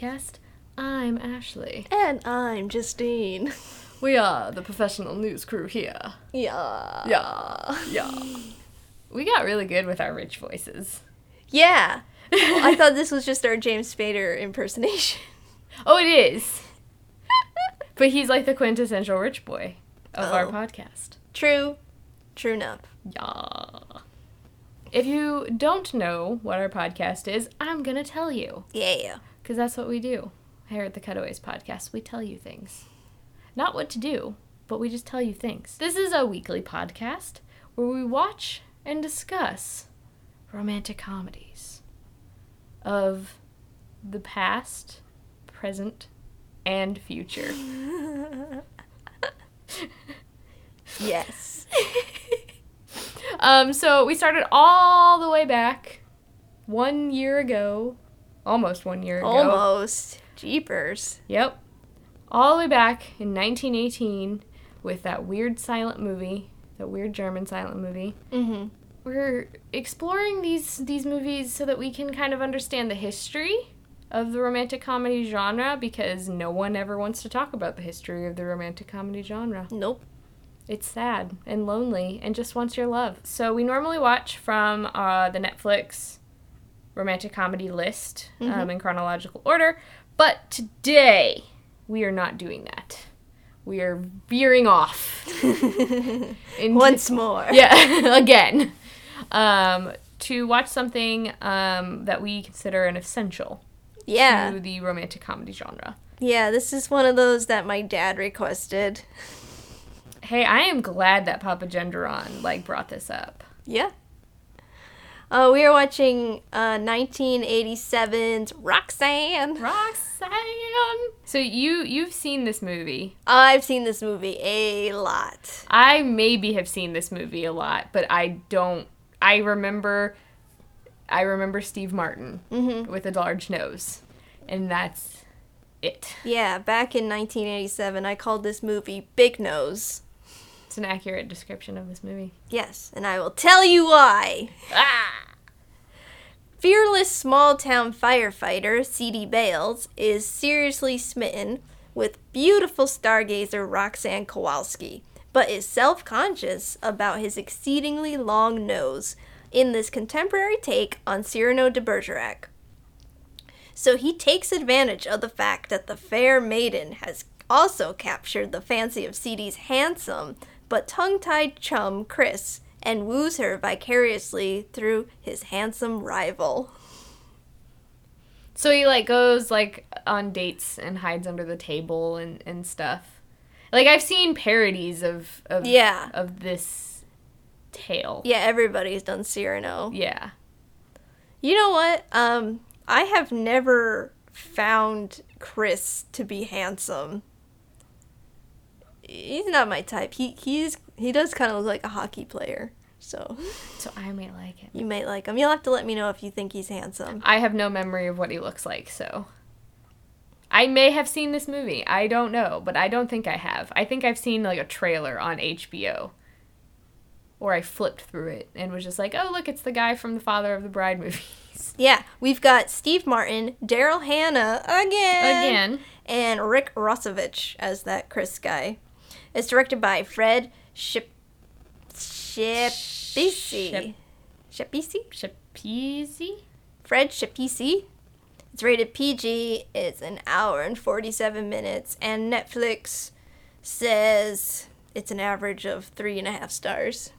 podcast. I'm Ashley. And I'm Justine. We are the professional news crew here. Yeah. Yeah. Yeah. We got really good with our rich voices. Yeah. Well, I thought this was just our James Spader impersonation. Oh, it is. but he's like the quintessential rich boy of our Oh. podcast. True. True enough. Yeah. If you don't know what our podcast is, I'm going to tell you. Yeah. Because that's what we do here at the Cutaways Podcast. We tell you things. Not what to do, but we just tell you things. This is a weekly podcast where we watch and discuss romantic comedies of the past, present, and future. Yes. um, so we started all the way back one year ago, almost one year ago. Almost. Jeepers. Yep. All the way back in 1918 with that weird silent movie, that weird German silent movie. Mm-hmm. We're exploring these these movies so that we can kind of understand the history of the romantic comedy genre because no one ever wants to talk about the history of the romantic comedy genre. Nope. It's sad and lonely and just wants your love. So we normally watch from uh, the Netflix romantic comedy list um, in chronological order, but today we are not doing that. We are veering off. into- Once more. yeah, again. Um, to watch something um, that we consider an essential Yeah. to the romantic comedy genre. Yeah, this is one of those that my dad requested. Hey, I am glad that Papa Gendron like brought this up. Yeah. Uh, we are watching uh, 1987's Roxanne. Roxanne. So you you've seen this movie. I've seen this movie a lot. I maybe have seen this movie a lot, but I don't. I remember. I remember Steve Martin with a large nose, and that's it. Yeah, back in 1987, I called this movie Big Nose. It's an accurate description of this movie. Yes, and I will tell you why. Ah. Fearless small town firefighter C.D. Bales is seriously smitten with beautiful stargazer Roxanne Kowalski, but is self conscious about his exceedingly long nose in this contemporary take on Cyrano de Bergerac. So he takes advantage of the fact that the fair maiden has also captured the fancy of C.D.'s handsome but tongue tied chum Chris and woos her vicariously through his handsome rival. So he like goes like on dates and hides under the table and and stuff. Like I've seen parodies of of Yeah. of this tale. Yeah, everybody's done Cyrano. Yeah. You know what? Um, I have never found Chris to be handsome. He's not my type. He he's he does kind of look like a hockey player. So So I may like him. you might like him. You'll have to let me know if you think he's handsome. I have no memory of what he looks like, so I may have seen this movie. I don't know, but I don't think I have. I think I've seen like a trailer on HBO. Or I flipped through it and was just like, "Oh, look, it's the guy from the Father of the Bride movies." Yeah, we've got Steve Martin, Daryl Hannah again, Again. and Rick Rossovich as that Chris guy. It's directed by Fred Ship Shipisi. Shipisi? Shapezi? Fred Shipisi. It's rated PG. It's an hour and 47 minutes, and Netflix says it's an average of three and a half stars.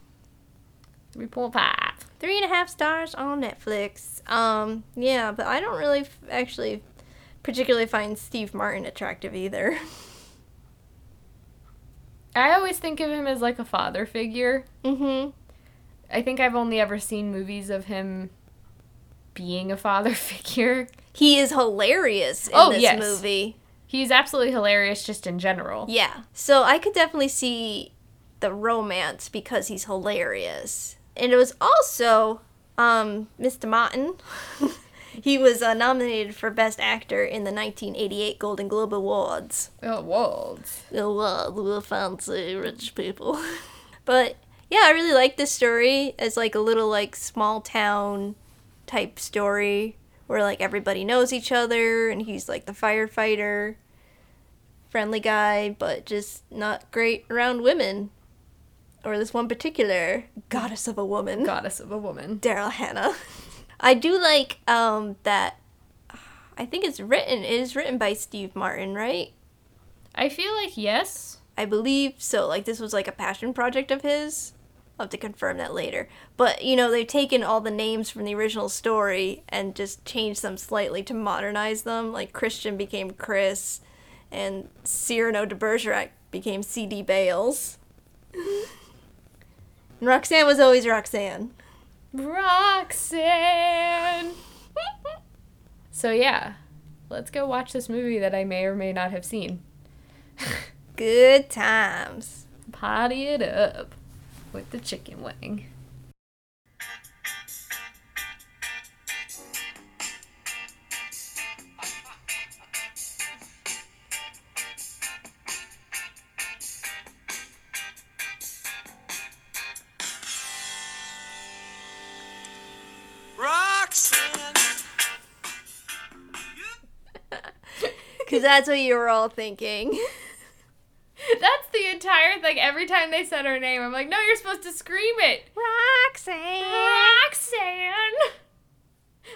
3.5. Three and a half stars on Netflix. Um, yeah, but I don't really f- actually particularly find Steve Martin attractive either. I always think of him as like a father figure. mm-hmm. I think I've only ever seen movies of him being a father figure. He is hilarious in Oh, this yes. movie. He's absolutely hilarious just in general. Yeah. So I could definitely see the romance because he's hilarious. And it was also um, Mr. Martin. he was uh, nominated for Best Actor in the 1988 Golden Globe Awards. Oh, Walds. Awards, we're fancy rich people. but yeah, I really like this story as like a little like small town type story where like everybody knows each other and he's like the firefighter, friendly guy, but just not great around women. Or this one particular goddess of a woman, Goddess of a woman. Daryl Hannah. I do like um that. I think it's written. It is written by Steve Martin, right? I feel like yes. I believe so. Like this was like a passion project of his. I'll have to confirm that later. But you know, they've taken all the names from the original story and just changed them slightly to modernize them. Like Christian became Chris, and Cyrano de Bergerac became C.D. Bales. and Roxanne was always Roxanne. Roxanne. so yeah, let's go watch this movie that I may or may not have seen. Good times. Party it up with the chicken wing. Because that's what you were all thinking. That's the entire thing. Every time they said her name, I'm like, no, you're supposed to scream it. Roxanne. Roxanne.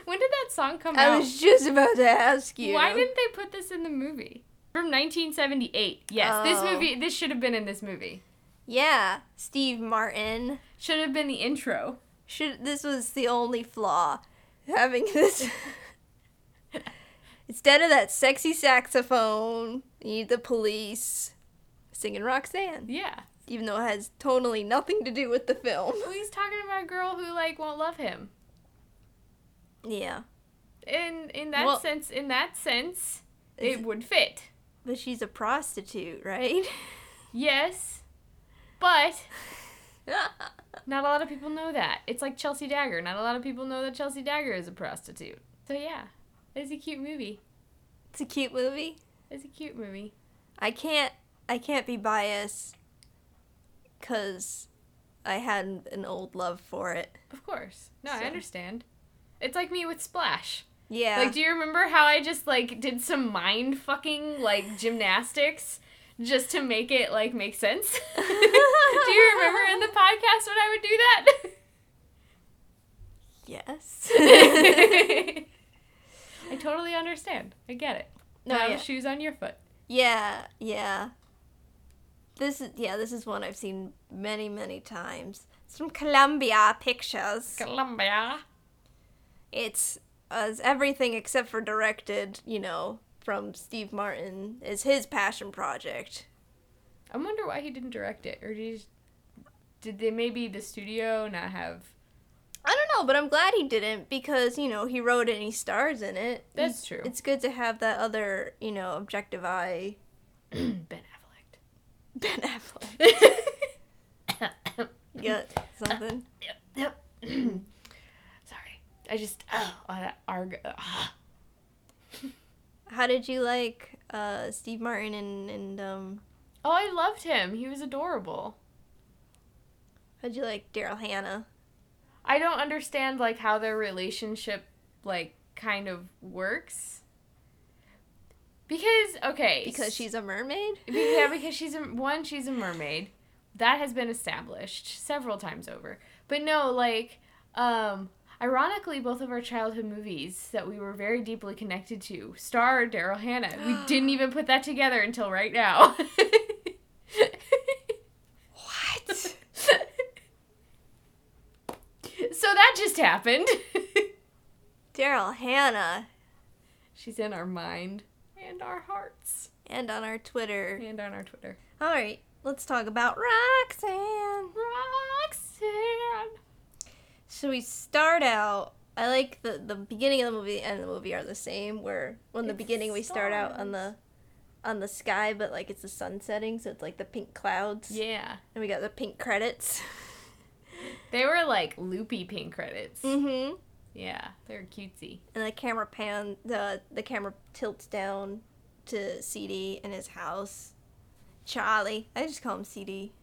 When did that song come I out? I was just about to ask you. Why didn't they put this in the movie? From 1978. Yes, this Oh. movie. This should have been in this movie. Yeah, Steve Martin. Should have been the intro. Should this was the only flaw, having this. Instead of that sexy saxophone, you need the police singing Roxanne, Yeah. even though it has totally nothing to do with the film. Well, he's talking about a girl who like won't love him. Yeah, In in that Well- sense, in that sense, it would fit. but she's a prostitute, right? Yes, but not a lot of people know that. It's like Chelsea Dagger. Not a lot of people know that Chelsea Dagger is a prostitute. So yeah, it's a cute movie. it's a cute movie. It's a cute movie. I can't I can't be biased cuz I had an old love for it. Of course. No, I understand. It's like me with Splash. Yeah. Like, do you remember how I just like did some mind fucking like gymnastics just to make it like make sense? do you remember in the podcast when I would do that? yes. I totally understand. I get it. No, Now yeah. shoes on your foot. Yeah, yeah. This is yeah, this is one I've seen many, many times. It's from Columbia Pictures. Columbia. It's as everything except for directed, you know, from Steve Martin is his passion project. I wonder why he didn't direct it, or did he, did they maybe the studio not have? I don't know, but I'm glad he didn't because, you know, he wrote it and he stars in it. That's true. It's good to have that other, you know, objective eye. ben Affleck. Ben Affleck. Got something? Yep. Yep. Sorry. I just oh, that arg. How did you like uh, Steve Martin and, and um, Oh, I loved him. He was adorable. how'd you like Daryl Hannah? I don't understand like how their relationship like kind of works. Because okay, Because she's a mermaid? Yeah, because she's a one, she's a mermaid. That has been established several times over. But no, like, um, ironically, both of our childhood movies that we were very deeply connected to star Daryl Hannah. We didn't even put that together until right now. What? so that just happened. Daryl Hannah. She's in our mind and our hearts And on our Twitter. and on our Twitter. Alright, let's talk about Roxanne. Roxanne. So we start out. I like the the beginning of the movie and the movie are the same. Where when the It's beginning we start out on the on the sky, but like it's the sun setting, so it's like the pink clouds. Yeah. And we got the pink credits. They were like loopy pink credits. mm-hmm. Yeah, they're cutesy. And the camera pan the the camera tilts down to CD in his house. Charlie. I just call him CD.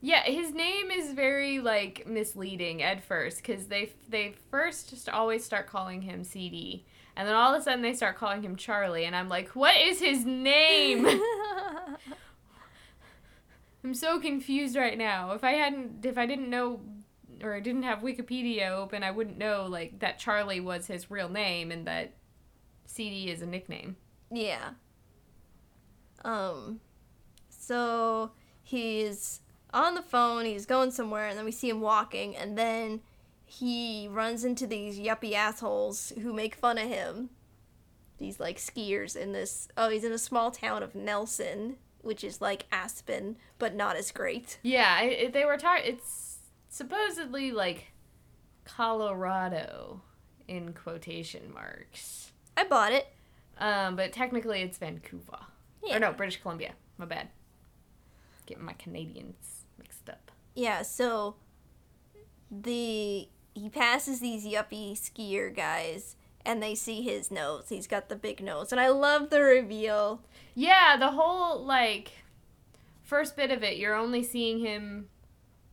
Yeah, his name is very like misleading at first because they they first just always start calling him CD, and then all of a sudden they start calling him Charlie, and I'm like, what is his name? I'm so confused right now. If I hadn't, if I didn't know, or I didn't have Wikipedia open, I wouldn't know like that Charlie was his real name and that CD is a nickname. yeah. Um, so he's on the phone, he's going somewhere, and then we see him walking, and then he runs into these yuppie assholes who make fun of him. These like skiers in this. Oh, he's in a small town of Nelson, which is like Aspen, but not as great. Yeah, it, they were talking. It's supposedly like Colorado in quotation marks. I bought it. Um, but technically it's Vancouver. Yeah. Or no, British Columbia. My bad. Getting my Canadians mixed up. Yeah, so the he passes these yuppie skier guys and they see his nose. He's got the big nose. And I love the reveal. Yeah, the whole like first bit of it, you're only seeing him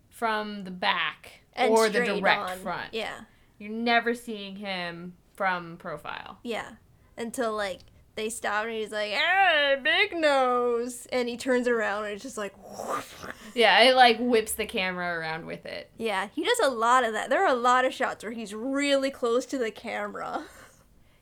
from the back And or the direct on. front. Yeah. You're never seeing him from profile. Yeah. Until like they stop and he's like, "Hey, big nose." And he turns around and it's just like Yeah, it like whips the camera around with it. Yeah, he does a lot of that. There are a lot of shots where he's really close to the camera.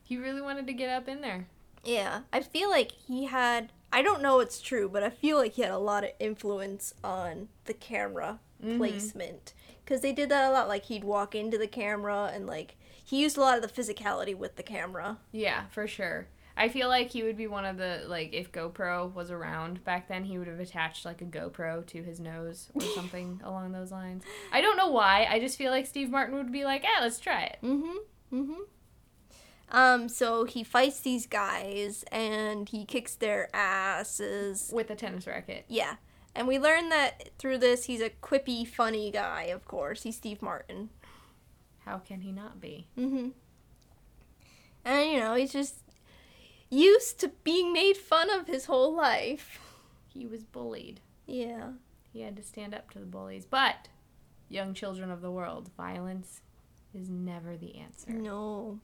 He really wanted to get up in there. Yeah, I feel like he had. I don't know it's true, but I feel like he had a lot of influence on the camera Mhm. placement. Because they did that a lot. Like, he'd walk into the camera and, like, he used a lot of the physicality with the camera. Yeah, for sure. I feel like he would be one of the like if GoPro was around back then, he would have attached like a GoPro to his nose or something along those lines. I don't know why. I just feel like Steve Martin would be like, "Yeah, let's try it." Mm hmm. Um, so he fights these guys and he kicks their asses. with a tennis racket. Yeah. And we learn that through this, he's a quippy, funny guy, of course. He's Steve Martin. How can he not be? Mm-hmm. And, you know, he's just used to being made fun of his whole life. He was bullied. Yeah. He had to stand up to the bullies. But young children of the world, violence is never the answer. No.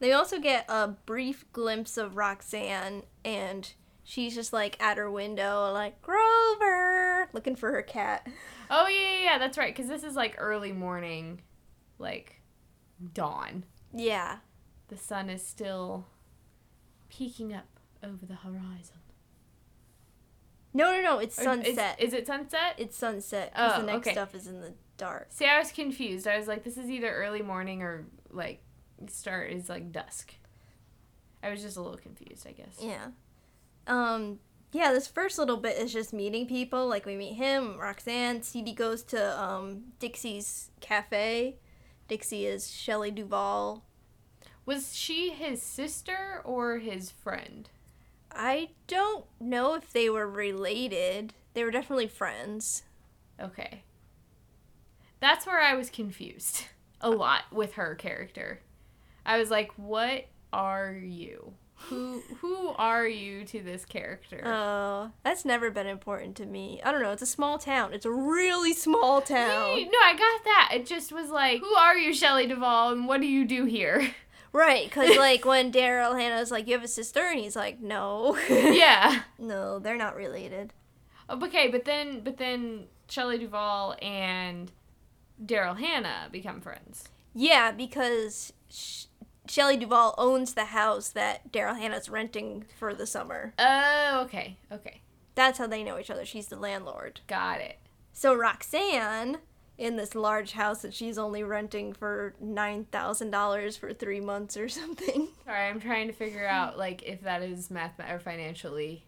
They also get a brief glimpse of Roxanne, and she's just like at her window, like, Grover! Looking for her cat. Oh yeah, yeah, yeah, that's right. Because this is like early morning, like dawn. Yeah. The sun is still peeking up over the horizon. No, no, no, it's sunset. Is, is it sunset? it's sunset, because Oh, the next okay. stuff is in the dark. See, I was confused. I was like, this is either early morning or like start is like dusk. I was just a little confused, I guess. Yeah. Um yeah, this first little bit is just meeting people. Like we meet him, Roxanne, CD goes to um Dixie's cafe. Dixie is Shelley Duvall. Was she his sister or his friend? I don't know if they were related. They were definitely friends. Okay. That's where I was confused a lot with her character. I was like, what are you? Who who are you to this character? Oh, that's never been important to me. I don't know. It's a small town. It's a really small town. Hey, no, I got that. It just was like, who are you, Shelley Duvall, and what do you do here? Right, because like when Daryl Hannah's like, "You have a sister," and he's like, "No." yeah. No, they're not related. Oh, okay, but then but then Shelley Duvall and Daryl Hannah become friends. Yeah, because Shelley Duvall owns the house that Daryl Hannah's renting for the summer. Oh, okay, okay, That's how they know each other. She's the landlord. got it. So Roxanne, in this large house that she's only renting for nine thousand dollars for three months or something. Sorry, I'm trying to figure out like if that is math or financially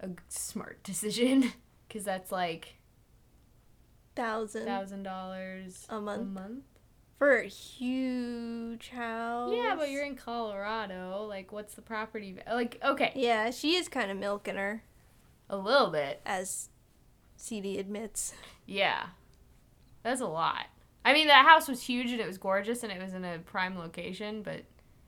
a smart decision because that's like Thousand thousand dollars A month. A month. For a huge house. Yeah, but you're in Colorado. Like, what's the property? va- Like, okay, Yeah, she is kind of milking her, a little bit. as CD admits. Yeah, that's a lot. I mean, that house was huge and it was gorgeous and it was in a prime location, but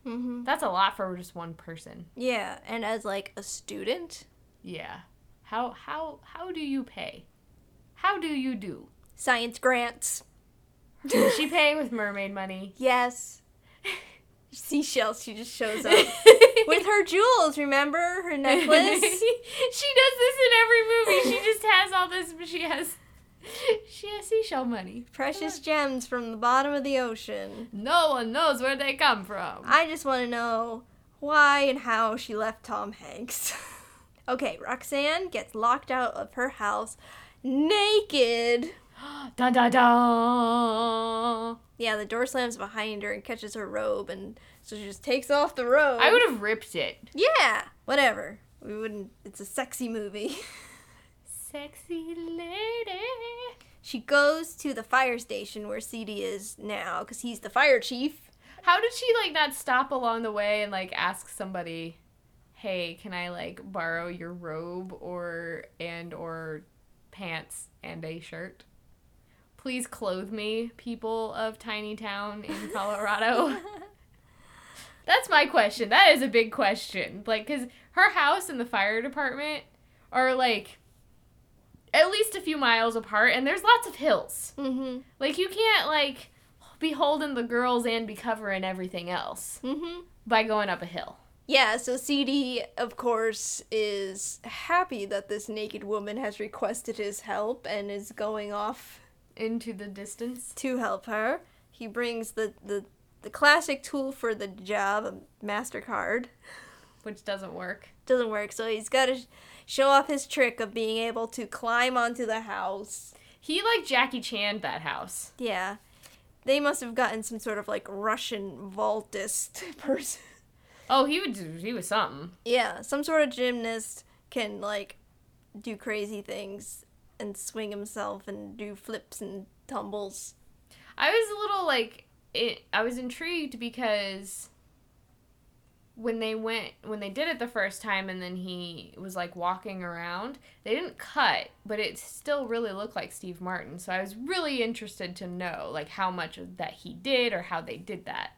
Mm-hmm. that's a lot for just one person. Yeah, and as like a student, Yeah. How how how do you pay? How do you do? Science grants. Is she paying with mermaid money? Yes. Seashells, she just shows up. With her jewels, remember? Her necklace? she does this in every movie. She just has all this, but she has she has seashell money. Precious gems from the bottom of the ocean. No one knows where they come from. I just want to know why and how she left Tom Hanks. okay, Roxanne gets locked out of her house naked. dun dun dun. Yeah, the door slams behind her and catches her robe, and so she just takes off the robe. I would have ripped it. Yeah, whatever. We wouldn't. It's a sexy movie. Sexy lady. She goes to the fire station where CD is now, because he's the fire chief. How did she like not stop along the way and like ask somebody, "Hey, can I like borrow your robe or and or pants and a shirt?" Please clothe me, people of tiny town in Colorado. That's my question. That is a big question. Like, because her house and the fire department are like at least a few miles apart, and there's lots of hills. Mm-hmm. Like, you can't, like, be holding the girls and be covering everything else Mm-hmm. by going up a hill. Yeah, so CD, of course, is happy that this naked woman has requested his help and is going off Into the distance. to help her. He brings the, the, the classic tool for the job, a MasterCard. Which doesn't work. Doesn't work, so he's got to sh- show off his trick of being able to climb onto the house. He, like, Jackie Chan that house. Yeah. They must have gotten some sort of like Russian vaultist person. Oh, he would do, he was something. Yeah, some sort of gymnast can like do crazy things and swing himself and do flips and tumbles. I was a little, like, it, I was intrigued because when they went when they did it the first time and then he was like walking around they didn't cut but it still really looked like steve martin so i was really interested to know like how much of that he did or how they did that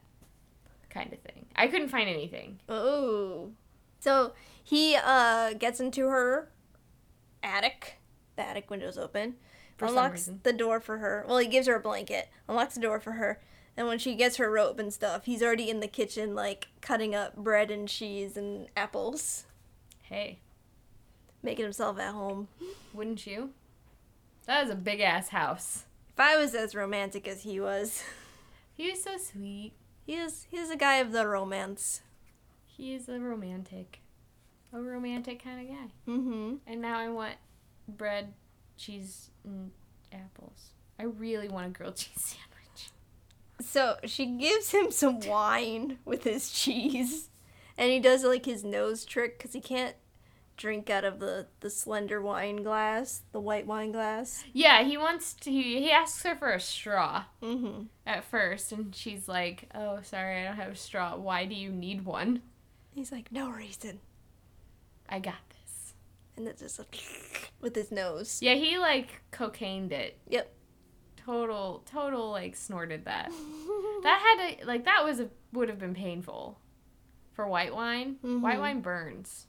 kind of thing i couldn't find anything Oh. So he uh gets into her attic. The attic window's open. For unlocks the door for her. Well, he gives her a blanket. Unlocks the door for her. And when she gets her rope and stuff, he's already in the kitchen, like cutting up bread and cheese and apples, hey making himself at home. wouldn't you that is a big ass house If I was as romantic as he was, he is so sweet he is he's a guy of the romance. he is a romantic a romantic kind of guy Mm-hmm. And now I want bread, cheese, and apples. I really want a grilled cheese sandwich. So she gives him some wine with his cheese, and he does like his nose trick because he can't drink out of the the slender wine glass, the white wine glass. Yeah, he wants to. He, asks her for a straw Mm-hmm. at first, and she's like, "Oh, sorry, I don't have a straw. Why do you need one? He's like, no reason, I got this." And just like with his nose. Yeah, he like cocained it. Yep. Total, total like snorted that. That had to like that was a would have been painful for white wine. White Mhm. wine burns.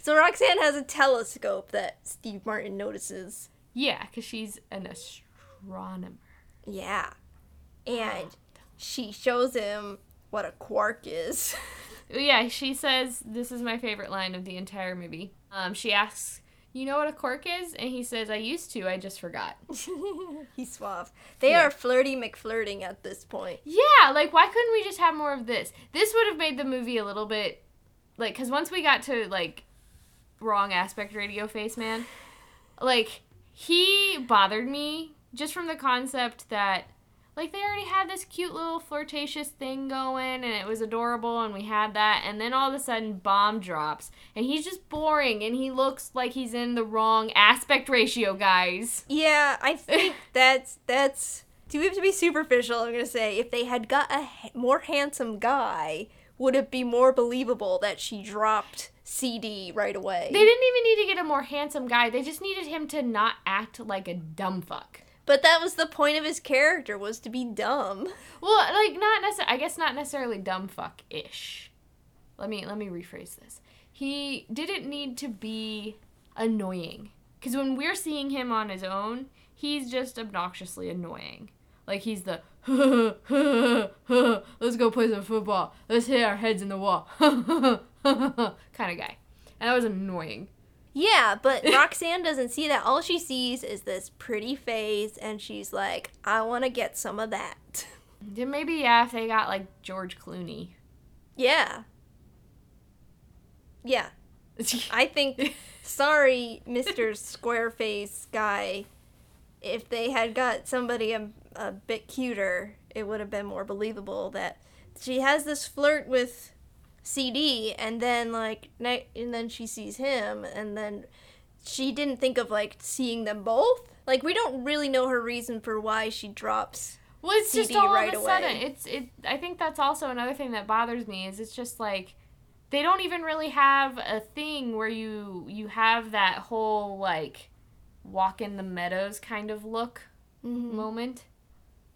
So Roxanne has a telescope that Steve Martin notices. Yeah, because she's an astronomer. Yeah, and she shows him what a quark is. Yeah, she says this is my favorite line of the entire movie. Um, she asks, "You know what a cork is?" And he says, "I used to. I just forgot." He's suave. They Yeah. are flirty McFlirting at this point. Yeah, like why couldn't we just have more of this? This would have made the movie a little bit like cuz once we got to like wrong aspect ratio face man, like he bothered me just from the concept that like they already had this cute little flirtatious thing going and it was adorable and we had that and then all of a sudden bomb drops and he's just boring and he looks like he's in the wrong aspect ratio guys. Yeah, I think that's that's. Do we have to be superficial? I'm gonna say if they had got a more handsome guy, would it be more believable that she dropped CD right away? They didn't even need to get a more handsome guy. They just needed him to not act like a dumb fuck. But that was the point of his character was to be dumb. Well, like not necessarily. I guess not necessarily dumb fuck ish. Let me let me rephrase this. He didn't need to be annoying because when we're seeing him on his own, he's just obnoxiously annoying. Like he's the let's go play some football. Let's hit our heads in the wall kind of guy. And that was annoying. Yeah, but Roxanne doesn't see that. All she sees is this pretty face, and she's like, I want to get some of that. Then maybe yeah, if they got like George Clooney. Yeah. Yeah. I think, sorry, Mr. Squareface guy, if they had got somebody a, a bit cuter, it would have been more believable that she has this flirt with CD, and then like, and then she sees him, and then she didn't think of like seeing them both. Like, we don't really know her reason for why she drops. Well, it's just CD all right of a sudden. away. It's it. I think that's also another thing that bothers me is it's just like they don't even really have a thing where you you have that whole like walk in the meadows kind of look mm-hmm. moment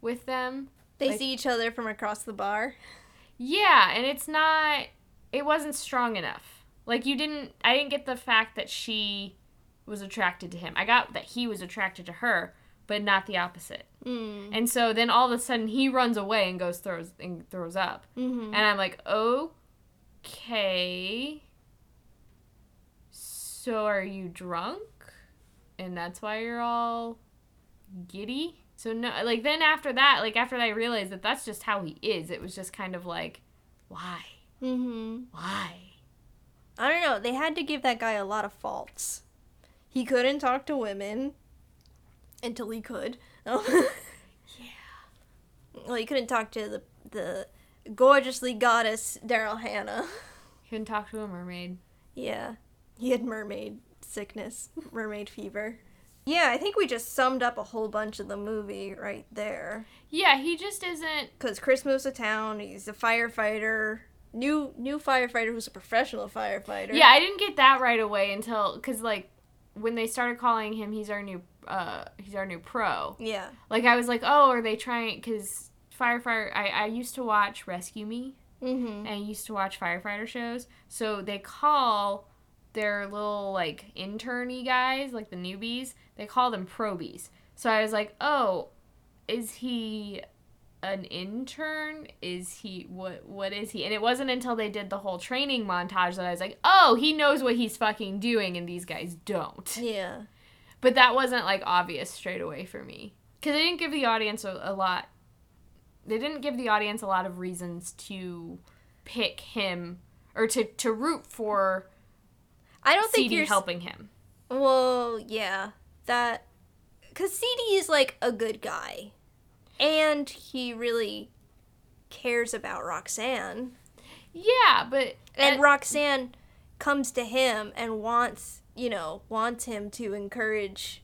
with them. They Like- see each other from across the bar. Yeah, and it's not it wasn't strong enough. Like you didn't I didn't get the fact that she was attracted to him. I got that he was attracted to her, but not the opposite. Mm. And so then all of a sudden he runs away and goes throws and throws up. Mm-hmm. And I'm like, "Okay. So are you drunk? And that's why you're all giddy?" So no, like then after that, like after I realized that that's just how he is, it was just kind of like, "Why? Mm-hmm. Why?" I don't know. They had to give that guy a lot of faults. He couldn't talk to women until he could. yeah. Well, he couldn't talk to the the gorgeously goddess Daryl Hannah. Couldn't talk to a mermaid. yeah. He had mermaid sickness, mermaid fever. Yeah, I think we just summed up a whole bunch of the movie right there. Yeah, he just isn't. Cuz Chris moves to town, he's a firefighter. New new firefighter who's a professional firefighter. Yeah, I didn't get that right away until because like when they started calling him, he's our new uh he's our new pro. Yeah. Like I was like, oh, are they trying? Because firefighter, I I used to watch Rescue Me Mhm. and I used to watch firefighter shows. So they call their little like interny guys, like the newbies, they call them probies. So I was like, oh, is he an intern? Is he what what is he? And it wasn't until they did the whole training montage that I was like, oh, he knows what he's fucking doing and these guys don't. Yeah. But that wasn't like obvious straight away for me. Cuz they didn't give the audience a, a lot they didn't give the audience a lot of reasons to pick him or to to root for I don't think CD you're helping him. Well, yeah, that because CD is like a good guy, and he really cares about Roxanne, Yeah, but and uh, Roxanne comes to him and wants you know wants him to encourage.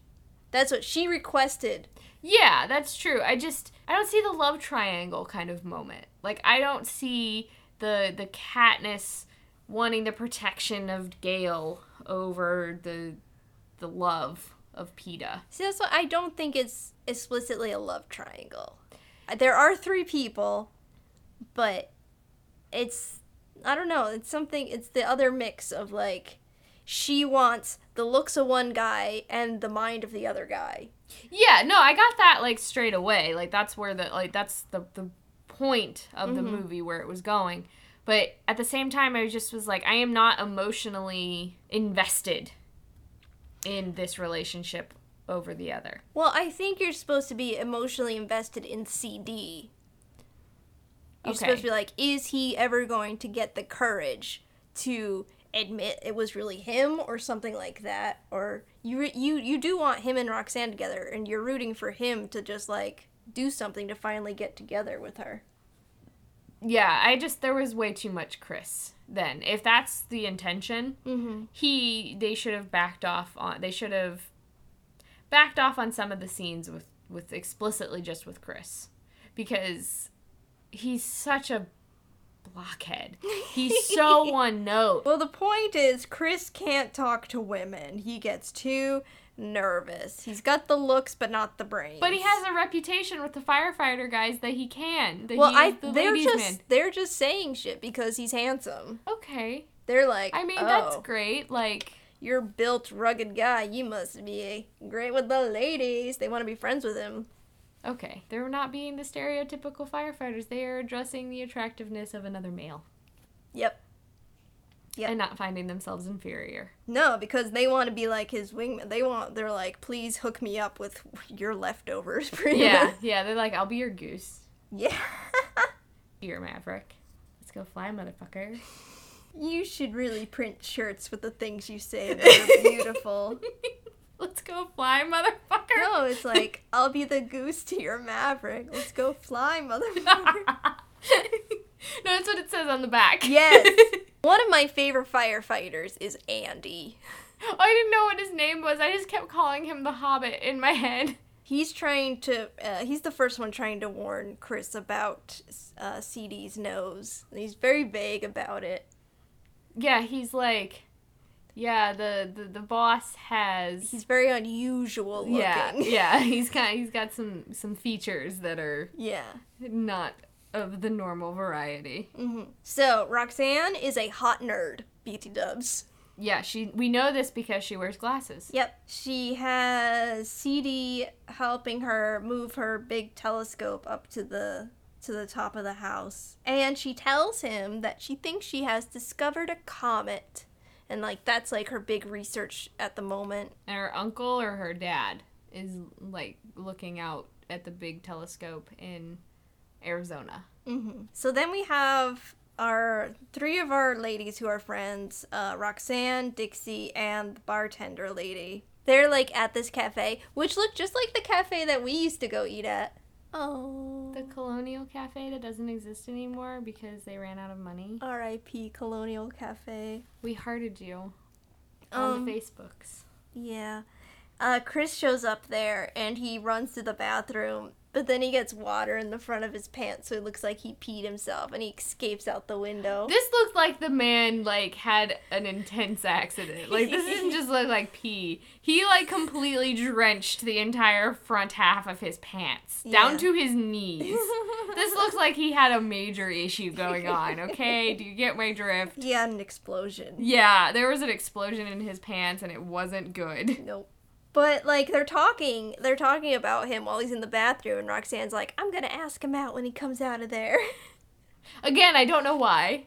That's what she requested. Yeah, that's true. I just I don't see the love triangle kind of moment. Like I don't see the the Katniss wanting the protection of Gale over the the love of Peeta. See, that's what I don't think it's explicitly a love triangle. There are three people, but it's I don't know. It's something. It's the other mix of like she wants the looks of one guy and the mind of the other guy. Yeah, no, I got that like straight away. Like that's where the like that's the the point of the mm-hmm. movie where it was going. But at the same time I just was like I am not emotionally invested in this relationship over the other. Well, I think you're supposed to be emotionally invested in CD. You're Okay. supposed to be like, is he ever going to get the courage to admit it was really him or something like that? Or you you you do want him and Roxanne together, and you're rooting for him to just like do something to finally get together with her. Yeah, I just there was way too much Chris then. If that's the intention, Mm-hmm. he they should have backed off on they should have backed off on some of the scenes with with explicitly just with Chris because he's such a blockhead. He's so one note. Well, the point is, Chris can't talk to women. He gets too nervous. He's got the looks, but not the brains. But he has a reputation with the firefighter guys that he can. That Well, I the they're just man. they're just saying shit because he's handsome. Okay. They're like, I mean, oh. that's great. Like, you're built, rugged guy. You must be great with the ladies. They want to be friends with him. Okay, they're not being the stereotypical firefighters. They are addressing the attractiveness of another male Yep. Yep. and not finding themselves inferior. No, because they want to be like his wingman. They want. They're like, please hook me up with your leftovers. Pretty Yeah, much. yeah. They're like, I'll be your goose. Yeah. You're a maverick. Let's go fly, motherfucker. You should really print shirts with the things you say that are beautiful. Let's go fly, motherfucker. no, it's like, I'll be the goose to your maverick. Let's go fly, motherfucker. no, that's what it says on the back. Yes. One of my favorite firefighters is Andy. I didn't know what his name was. I just kept calling him the Hobbit in my head. He's trying to, uh, he's the first one trying to warn Chris about uh, CD's nose. And he's very vague about it. Yeah, he's like, yeah, the the, the boss has. He's very unusual looking. yeah, yeah. He's got he's got some some features that are Yeah. not of the normal variety. hmm So, Roxanne is a hot nerd, BT dubs. Yeah, she. We know this because she wears glasses. Yep. She has CD helping her move her big telescope up to the to the top of the house. And she tells him that she thinks she has discovered a comet. And like that's like her big research at the moment. And her uncle or her dad is like looking out at the big telescope in Arizona. hmm So then we have our three of our ladies who are friends uh, Roxanne, Dixie, and the bartender lady. They're like at this cafe, which looked just like the cafe that we used to go eat at. Oh. The Colonial Cafe that doesn't exist anymore because they ran out of money. R.I.P. Colonial Cafe. We hearted you Um, on the Facebooks. Yeah. Uh, Chris shows up there and he runs to the bathroom, but then he gets water in the front of his pants, so it looks like he peed himself and he escapes out the window. This looks like the man like had an intense accident. Like this didn't just look like pee. He like completely drenched the entire front half of his pants down to his knees. this looks like he had a major issue going on. Okay, do you get my drift? he had an explosion. Yeah, there was an explosion in his pants and it wasn't good. Nope. But like they're talking, they're talking about him while he's in the bathroom, and Roxanne's like, "I'm gonna ask him out when he comes out of there." Again, I don't know why.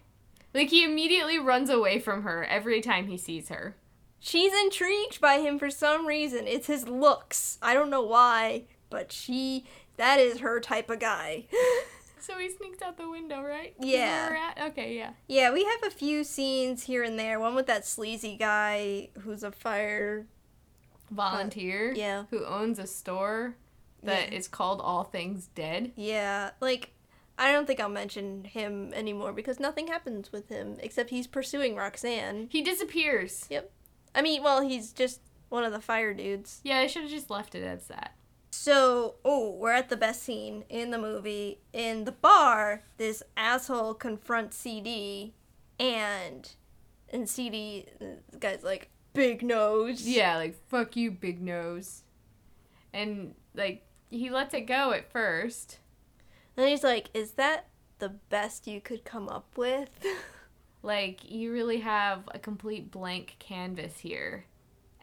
Like he immediately runs away from her every time he sees her. She's intrigued by him for some reason. It's his looks. I don't know why, but she that is her type of guy. So he sneaks out the window, right? Yeah. where we're at? Okay, yeah. yeah, we have a few scenes here and there. One with that sleazy guy who's a fire. Volunteer yeah. who owns a store that is Yeah. called All Things Dead. Yeah, like I don't think I'll mention him anymore because nothing happens with him except he's pursuing Roxanne. He disappears. Yep. I mean, well, he's just one of the fire dudes. Yeah, I should have just left it as that. So, oh, we're at the best scene in the movie. In the bar, this asshole confronts CD, and and CD, uh, the guy's like, big nose. Yeah, like fuck you, big nose. And like he lets it go at first. Then he's like, is that the best you could come up with? Like you really have a complete blank canvas here.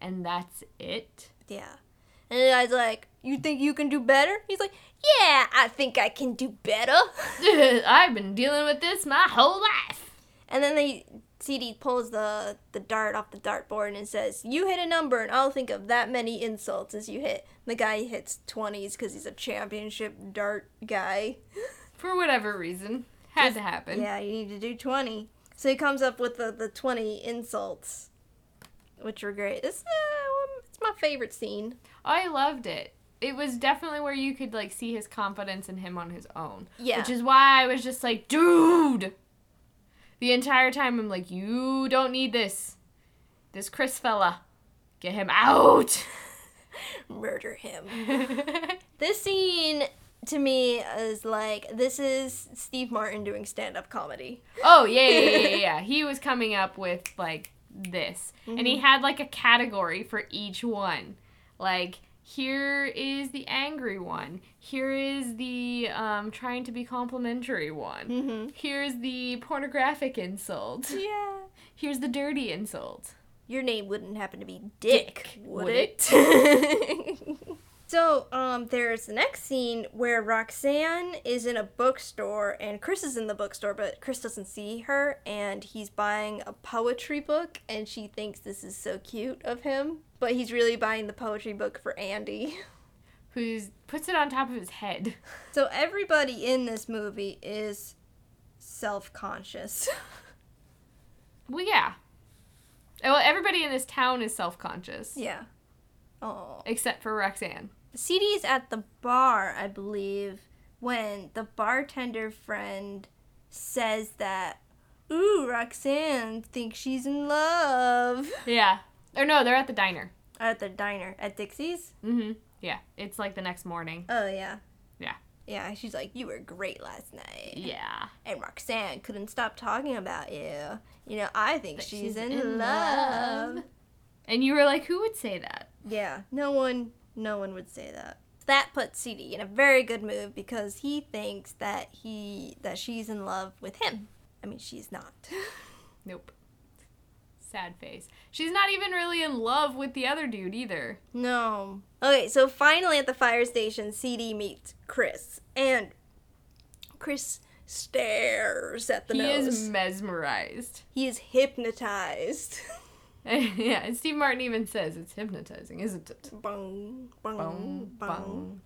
And that's it. yeah. And the guy's like, you think you can do better? He's like, yeah, I think I can do better. I've been dealing with this my whole life. And then they CD pulls the the dart off the dartboard and says, "You hit a number, and I'll think of that many insults as you hit." The guy hits twenties because he's a championship dart guy. For whatever reason. Had to happen. Yeah, you need to do twenty. So he comes up with the the twenty insults, which were great. This uh, it's my favorite scene. I loved it. It was definitely where you could like see his confidence in him on his own. Yeah. Which is why I was just like, dude. The entire time I'm like, you don't need this. This Chris fella. Get him out. Murder him. This scene to me is like this is Steve Martin doing stand up comedy. oh yeah, yeah, yeah, yeah, yeah. He was coming up with like this. And he mm-hmm. had like a category for each one. Like here is the angry one. Here is the um, trying to be complimentary one. Mm-hmm. Here's the pornographic insult. Yeah. Here's the dirty insult. your name wouldn't happen to be Dick, Dick, would, would it? so, um, there's the next scene where Roxanne is in a bookstore and Chris is in the bookstore, but Chris doesn't see her and he's buying a poetry book and she thinks this is so cute of him, but he's really buying the poetry book for Andy. Who puts it on top of his head. So, everybody in this movie is self conscious. Well, yeah. Well, everybody in this town is self conscious. yeah. Oh. Except for Roxanne. CD's at the bar, I believe, when the bartender friend says that, Ooh, Roxanne thinks she's in love. Yeah. Or no, they're at the diner. At the diner. At Dixie's? Mm-hmm. Yeah. It's like the next morning. Oh, yeah. Yeah. Yeah, she's like, You were great last night. Yeah. And Roxanne couldn't stop talking about you. You know, I think she's, she's in, in love. love. And you were like, who would say that? Yeah, no one, no one would say that. That puts CD in a very good mood because he thinks that he that she's in love with him. I mean, she's not. Nope. Sad face. She's not even really in love with the other dude either. no. Okay, so finally at the fire station, CD meets Chris, and Chris stares at the he nose. is mesmerized. he is hypnotized. yeah, and Steve Martin even says it's hypnotizing, isn't it? bung, Bung, bung. bung.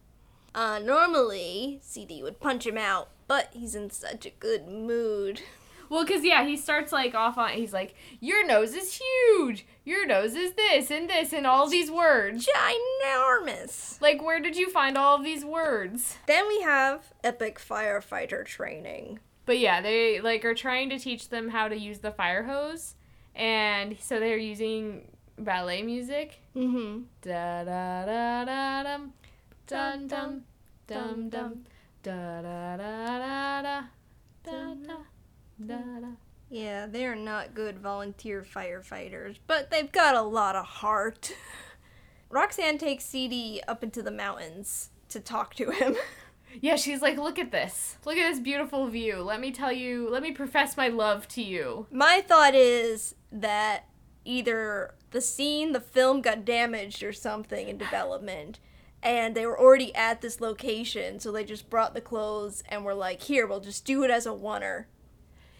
Uh, normally, CD would punch him out, but he's in such a good mood. Well, cause yeah, he starts like off on. He's like, "Your nose is huge. Your nose is this and this and all these words." Ginormous. Like, where did you find all of these words? Then we have epic firefighter training. But yeah, they like are trying to teach them how to use the fire hose, and so they're using ballet music. Mm-hmm. Da da da da dum, dum dum, dum dum, da da da da da, da da da da. Yeah, they're not good volunteer firefighters, but they've got a lot of heart. Roxanne takes CD up into the mountains to talk to him. Yeah, she's like, look at this. Look at this beautiful view. Let me tell you, let me profess my love to you. My thought is that either the scene, the film got damaged or something in development, and they were already at this location, so they just brought the clothes and were like, here, we'll just do it as a oneer.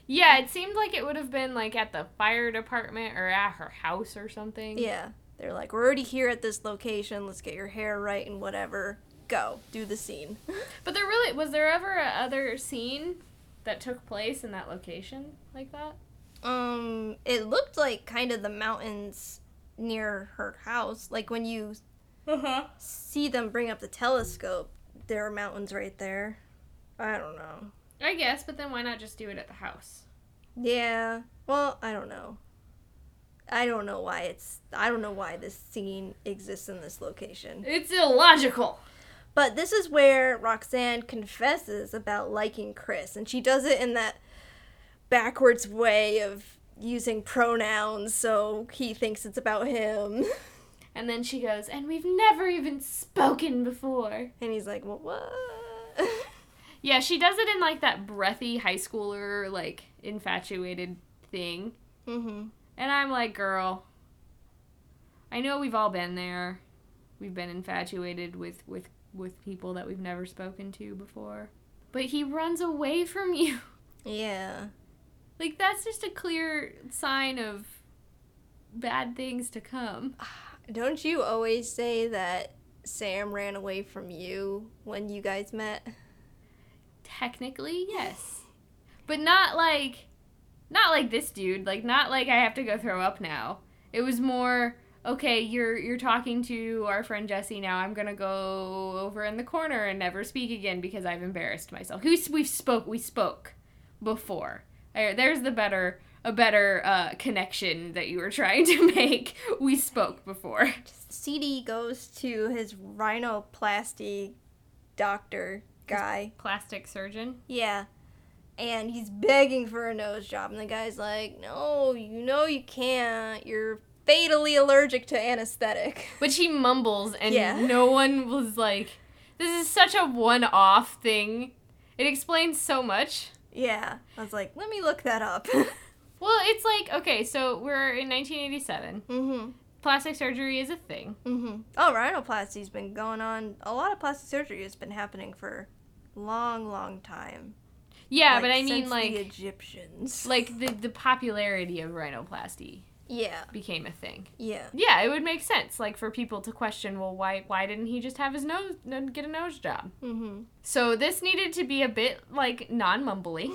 Yeah, it seemed like it would have been like at the fire department or at her house or something. Yeah. They're like, we're already here at this location, let's get your hair right and whatever. Go, do the scene. But there really was there ever a other scene that took place in that location like that? Um, it looked like kind of the mountains near her house. Like when you Uh-huh. see them bring up the telescope, there are mountains right there. I don't know. I guess, but then why not just do it at the house? Yeah. Well, I don't know. I don't know why it's. I don't know why this scene exists in this location. It's illogical. But this is where Roxanne confesses about liking Chris, and she does it in that backwards way of using pronouns, so he thinks it's about him. And then she goes, and we've never even spoken before. And he's like, well, what? Yeah, she does it in like that breathy high schooler, like infatuated thing. mm-hmm. And I'm like, girl, I know we've all been there. We've been infatuated with with with people that we've never spoken to before. But he runs away from you. Yeah. Like that's just a clear sign of bad things to come. Don't you always say that Sam ran away from you when you guys met? Technically, yes. But not like not like this dude, like not like I have to go throw up now. It was more okay, you're you're talking to our friend Jesse now. I'm to go over in the corner and never speak again because I've embarrassed myself. We we spoke we spoke before. There's the better a better uh, connection that you were trying to make. We spoke before. CD goes to his rhinoplasty doctor guy. Plastic surgeon. Yeah. And he's begging for a nose job. And the guy's like, no, you know you can't. You're fatally allergic to anesthetic. Which he mumbles, and Yeah. no one was like, "This is such a one-off thing." It explains so much. yeah. I was like, let me look that up. Well, it's like okay, so we're in 1987. Mm-hmm. Plastic surgery is a thing. Mm-hmm. Oh, rhinoplasty's been going on. A lot of plastic surgery has been happening for long, long time. Yeah, Like, but I mean since like the Egyptians. like the the popularity of rhinoplasty yeah, became a thing. yeah. Yeah, it would make sense like for people to question, well, why why didn't he just have his nose get a nose job? Mm-hmm. So this needed to be a bit like non-mumbly,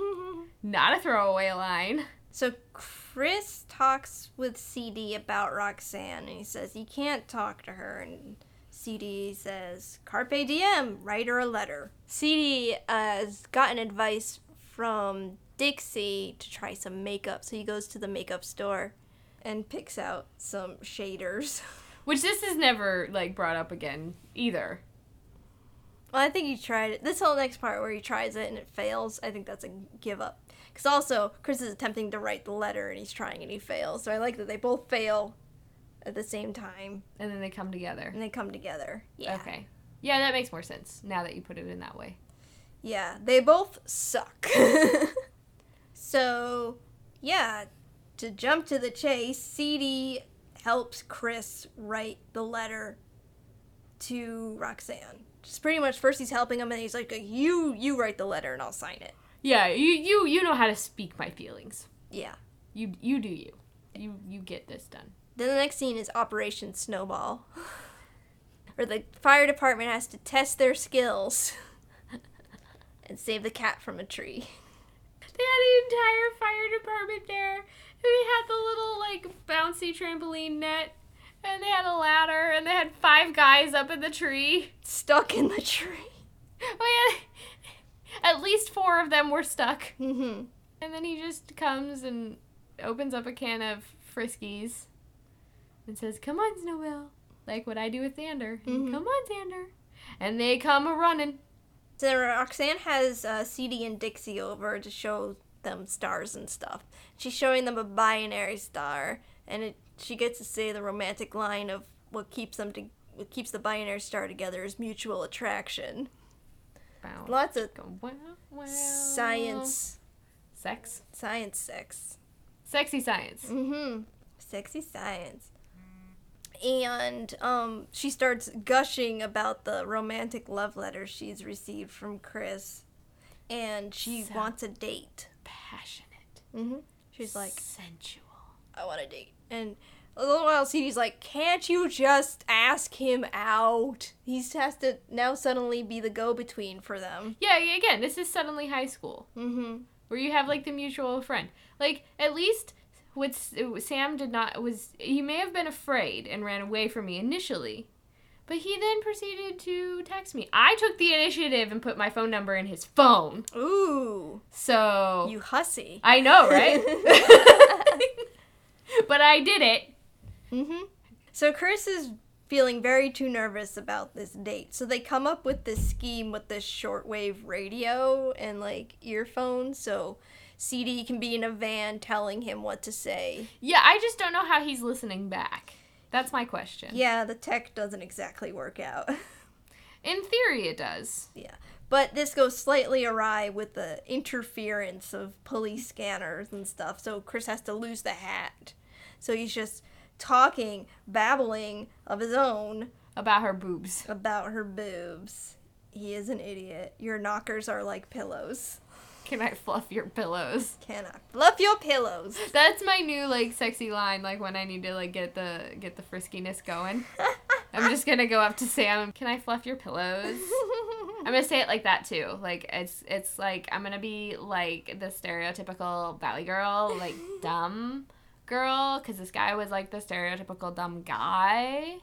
not a throwaway line. so Chris talks with CD about Roxanne, and he says he can't talk to her, and CD says, "Carpe diem, write her a letter." CD has gotten advice from Dixie to try some makeup, so he goes to the makeup store and picks out some shaders. Which this is never like brought up again either. Well, I think he tried it. This whole next part where he tries it and it fails, I think that's a give up. Because also, Chris is attempting to write the letter and he's trying and he fails. So I like that they both fail at the same time And then they come together. and they come together. Yeah. Okay. Yeah, that makes more sense now that you put it in that way. Yeah, they both suck. so, yeah, to jump to the chase, CD helps Chris write the letter to Roxanne. Just pretty much first he's helping him and he's like, "You you write the letter and I'll sign it." Yeah, you you you know how to speak my feelings. Yeah. You you do you. You you get this done. Then the next scene is Operation Snowball, where the fire department has to test their skills and save the cat from a tree. They had the entire fire department there. And they had the little like bouncy trampoline net. And they had a ladder and they had five guys up in the tree. Stuck in the tree. Oh yeah. At least four of them were stuck. Mm-hmm. And then he just comes and opens up a can of Friskies and says, Come on, Snowbell. Like what I do with Xander. Mhm. Come on, Xander. And they come a running. So Roxanne has uh, CD and Dixie over to show them stars and stuff. She's showing them a binary star, and it, she gets to say the romantic line of what keeps them to what keeps the binary star together is mutual attraction. Wow. Lots of wow, wow. science, Sex. science, sex. Sexy science. Mm-hmm. Sexy science. And um, she starts gushing about the romantic love letter she's received from Chris, and she So- wants a date. Passionate. Mm-hmm. She's like, sensual. I want a date. And a little while, CD's like, can't you just ask him out? He has to now suddenly be the go-between for them. Yeah, yeah, again, this is suddenly high school Mm-hmm. where you have like the mutual friend. Like at least with Sam did not was he may have been afraid and ran away from me initially. But he then proceeded to text me. I took the initiative and put my phone number in his phone. Ooh, So you hussy. I know, right? but I did it. Mm-hmm. So Chris is feeling very too nervous about this date. So they come up with this scheme with this shortwave radio and like earphones. So CD can be in a van telling him what to say. Yeah, I just don't know how he's listening back. That's my question. Yeah, the tech doesn't exactly work out. In theory, it does. yeah. But this goes slightly awry with the interference of police scanners and stuff. So Chris has to lose the hat. So he's just talking, babbling of his own About her boobs. about her boobs. He is an idiot. Your knockers are like pillows. Can I fluff your pillows? Can I fluff your pillows. That's my new like sexy line. Like when I need to like get the get the friskiness going. I'm just gonna go up to Sam. Can I fluff your pillows? I'm gonna say it like that too. Like it's it's like I'm gonna be like the stereotypical valley girl, like dumb girl, because this guy was like the stereotypical dumb guy.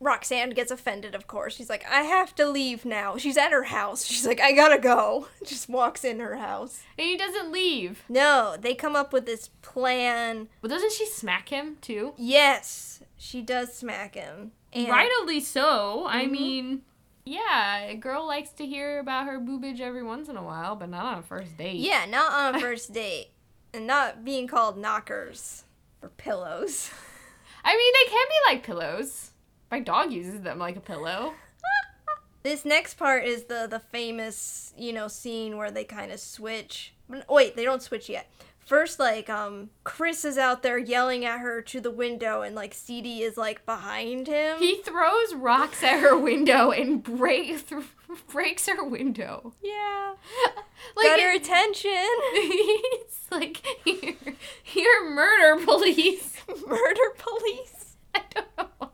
Roxanne gets offended, of course. She's like, I have to leave now. She's at her house. She's like, I gotta go. Just walks in her house. And he doesn't leave. No, they come up with this plan. But doesn't she smack him too? Yes, she does smack him. And Rightly so. I Mhm. mean, yeah, a girl likes to hear about her boobage every once in a while, but not on a first date. Yeah, not on a first date. And not being called knockers or pillows. I mean, they can be like pillows. My dog uses them like a pillow. This next part is the the famous, you know, scene where they kind of switch. Wait, they don't switch yet. first like um Chris is out there yelling at her to the window and like CD is like behind him. He throws rocks at her window and break th- breaks her window. yeah. Like Got her it- attention. He's like, here, here, murder police. Murder police. I don't know.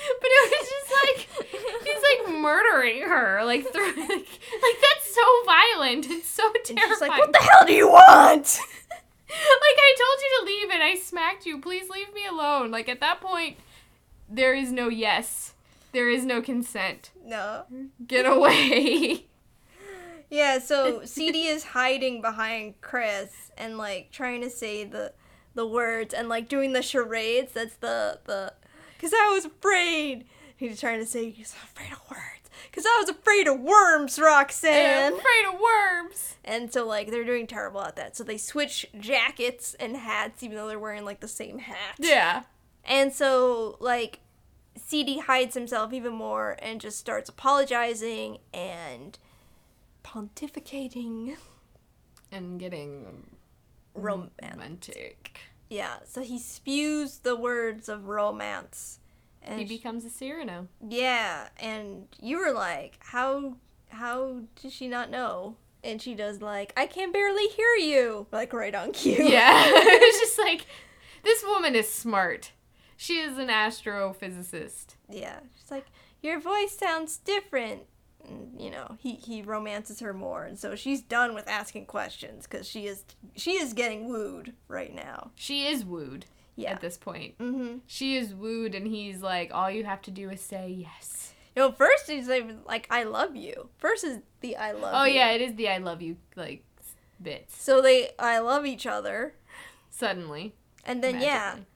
But it was just like he's like murdering her, like through, like, like that's so violent. It's so And terrifying. she's like, "What the hell do you want?" like I told you to leave and I smacked you. Please leave me alone. Like at that point, there is no yes. There is no consent. No. Get away. Yeah, so CD is hiding behind Chris and like trying to say the the words and like doing the charades. That's the the cuz I was afraid. He's trying to say he's afraid of words. Cuz I was afraid of worms, I'm Roxanne. afraid of worms. And so like they're doing terrible at that. So they switch jackets and hats even though they're wearing like the same hat. Yeah. And so, like, CD hides himself even more and just starts apologizing and pontificating. And getting Romance. romantic. Yeah, so he spews the words of romance. And He becomes a Cyrano. yeah, and you were like, how how did she not know? And she does like, I can barely hear you, like right on cue. Yeah. it's just like, this woman is smart. She is an astrophysicist. Yeah, she's like, your voice sounds different. You know, he he romances her more, and so she's done with asking questions because she is she is getting wooed right now. She is wooed Yeah. at this point. Mm-hmm. She is wooed, and he's like, all you have to do is say yes. You know, first he's like, like I love you. First is the I love. Oh, you. yeah, it is the I love you, like, bits. So they I love each other, Suddenly. and then magically.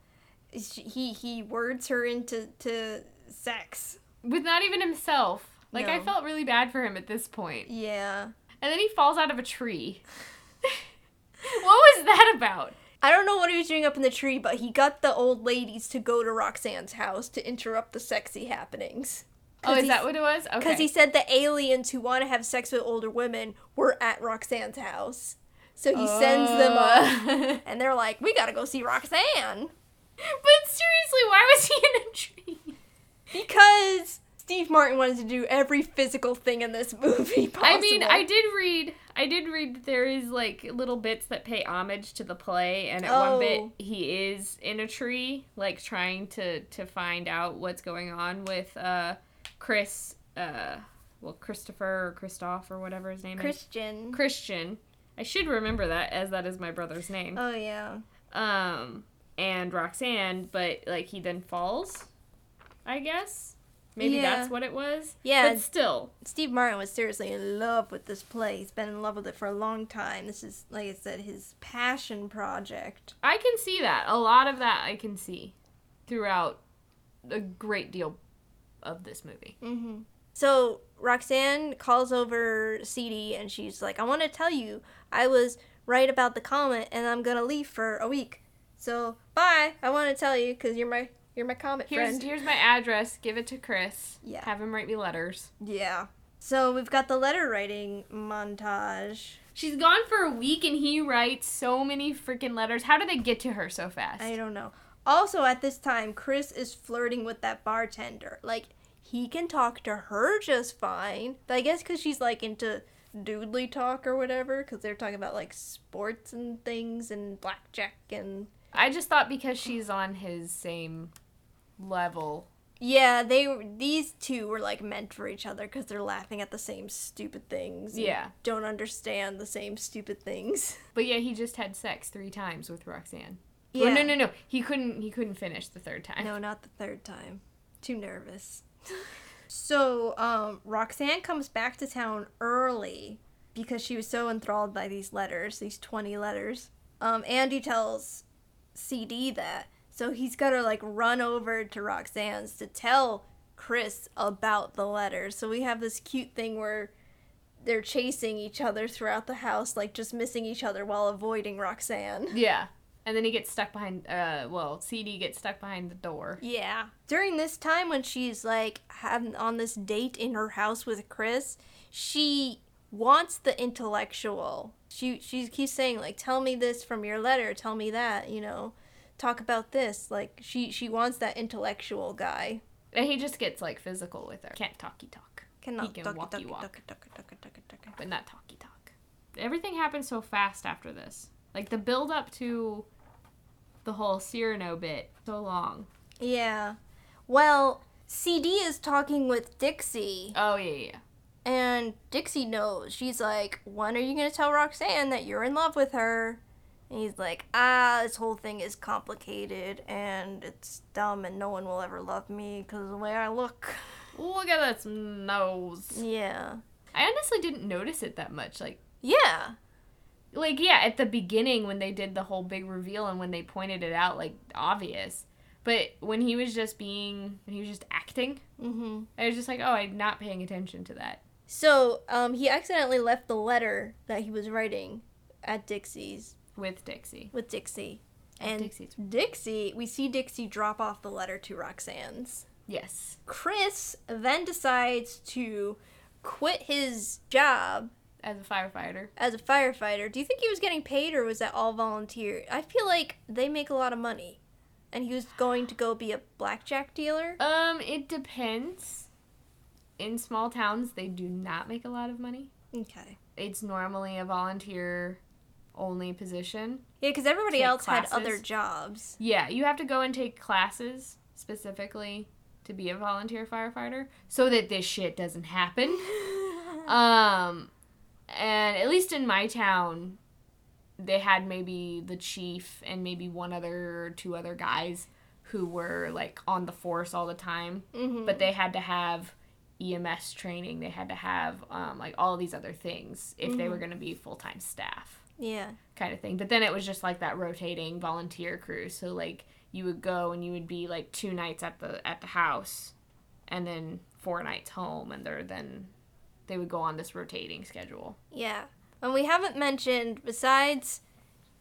yeah, he he words her into to sex. With not even himself. Like, I felt really bad for him at this point. Yeah. And then he falls out of a tree. what was that about? I don't know what he was doing up in the tree, but he got the old ladies to go to Roxanne's house to interrupt the sexy happenings. Oh, is that what it was? Okay. Because he said the aliens who want to have sex with older women were at Roxanne's house. So he sends them up, up. and they're like, we gotta go see Roxanne. But seriously, why was he in a tree? Because Steve Martin wanted to do every physical thing in this movie possible. I mean, I did read. I did read that there is like little bits that pay homage to the play, and at one bit Oh. he is in a tree, like trying to to find out what's going on with uh Chris, uh, well Christopher or Christoph or whatever his name is, Christian. Christian. I should remember that as that is my brother's name. Oh, yeah. Um, and Roxanne, but like he then falls, I guess. Maybe Yeah. that's what it was. Yeah. But still, Steve Martin was seriously in love with this play. He's been in love with it for a long time. This is, like I said, his passion project. I can see that. A lot of that I can see throughout a great deal of this movie. Mm-hmm. So Roxanne calls over CD and she's like, I want to tell you, I was right about the comet and I'm gonna leave for a week. So bye. I want to tell you because you're my you're my comet Here's friend. here's my address. Give it to Chris. Yeah. Have him write me letters. Yeah. So we've got the letter writing montage. She's gone for a week and he writes so many freaking letters. How did they get to her so fast? I don't know. Also, at this time, Chris is flirting with that bartender. Like, he can talk to her just fine. I guess because she's like into doodly talk or whatever, because they're talking about like sports and things and blackjack and. I just thought because she's on his same level. Yeah, they were, these two were like meant for each other because they're laughing at the same stupid things. Yeah. Don't understand the same stupid things. But yeah, he just had sex three times with Roxanne. Yeah. No, no, no. He couldn't. He couldn't finish the third time. No, not the third time. Too nervous. so, um, Roxanne comes back to town early because she was so enthralled by these letters, these 20 letters. Um, Andy tells CD that. So he's got to like run over to Roxanne's to tell Chris about the letter. So we have this cute thing where they're chasing each other throughout the house, like just missing each other while avoiding Roxanne. Yeah. And then he gets stuck behind. Uh, well, CD gets stuck behind the door. Yeah. During this time when she's like having on this date in her house with Chris, she wants the intellectual. She she keeps saying like, "Tell me this from your letter. Tell me that." You know, talk about this. Like she she wants that intellectual guy. And he just gets like physical with her. Can't talky talk. Cannot he can talky, walky talky, walk, talky, talky, talky, talky, talky. but not talky talk. Everything happens so fast after this. Like the build up to the whole Cyrano bit so long. Yeah. Well, CD is talking with Dixie, Oh yeah, yeah. and Dixie knows. She's like, "When are you gonna tell Roxanne that you're in love with her?" And he's like, "Ah, this whole thing is complicated, and it's dumb, and no one will ever love me because of the way I look." Look at that nose. Yeah. I honestly didn't notice it that much. Like Yeah. like yeah, at the beginning when they did the whole big reveal and when they pointed it out, like obvious. But when he was just being, when he was just acting, Mhm. I was just like, oh, I'm not paying attention to that. So, um, he accidentally left the letter that he was writing at Dixie's With Dixie. with Dixie, and Dixie's. Dixie, we see Dixie drop off the letter to Roxanne's. Yes. Chris then decides to quit his job As a firefighter. as a firefighter. Do you think he was getting paid or was that all volunteer? I feel like they make a lot of money. And he was going to go be a blackjack dealer? Um, it depends. In small towns, they do not make a lot of money. Okay. It's normally a volunteer only position. Yeah, because everybody Take else had other jobs. Yeah, you have to go and take classes specifically to be a volunteer firefighter so that this shit doesn't happen. Um, and at least in my town, they had maybe the chief and maybe one other or two other guys who were like on the force all the time, Mhm. but they had to have EMS training. They had to have um, like all these other things if they were going to be full time staff yeah. kind of thing. But then it was just like that rotating volunteer crew. So like you would go and you would be like two nights at the at the house, and then four nights home, and they're then they would go on this rotating schedule. Yeah. And we haven't mentioned besides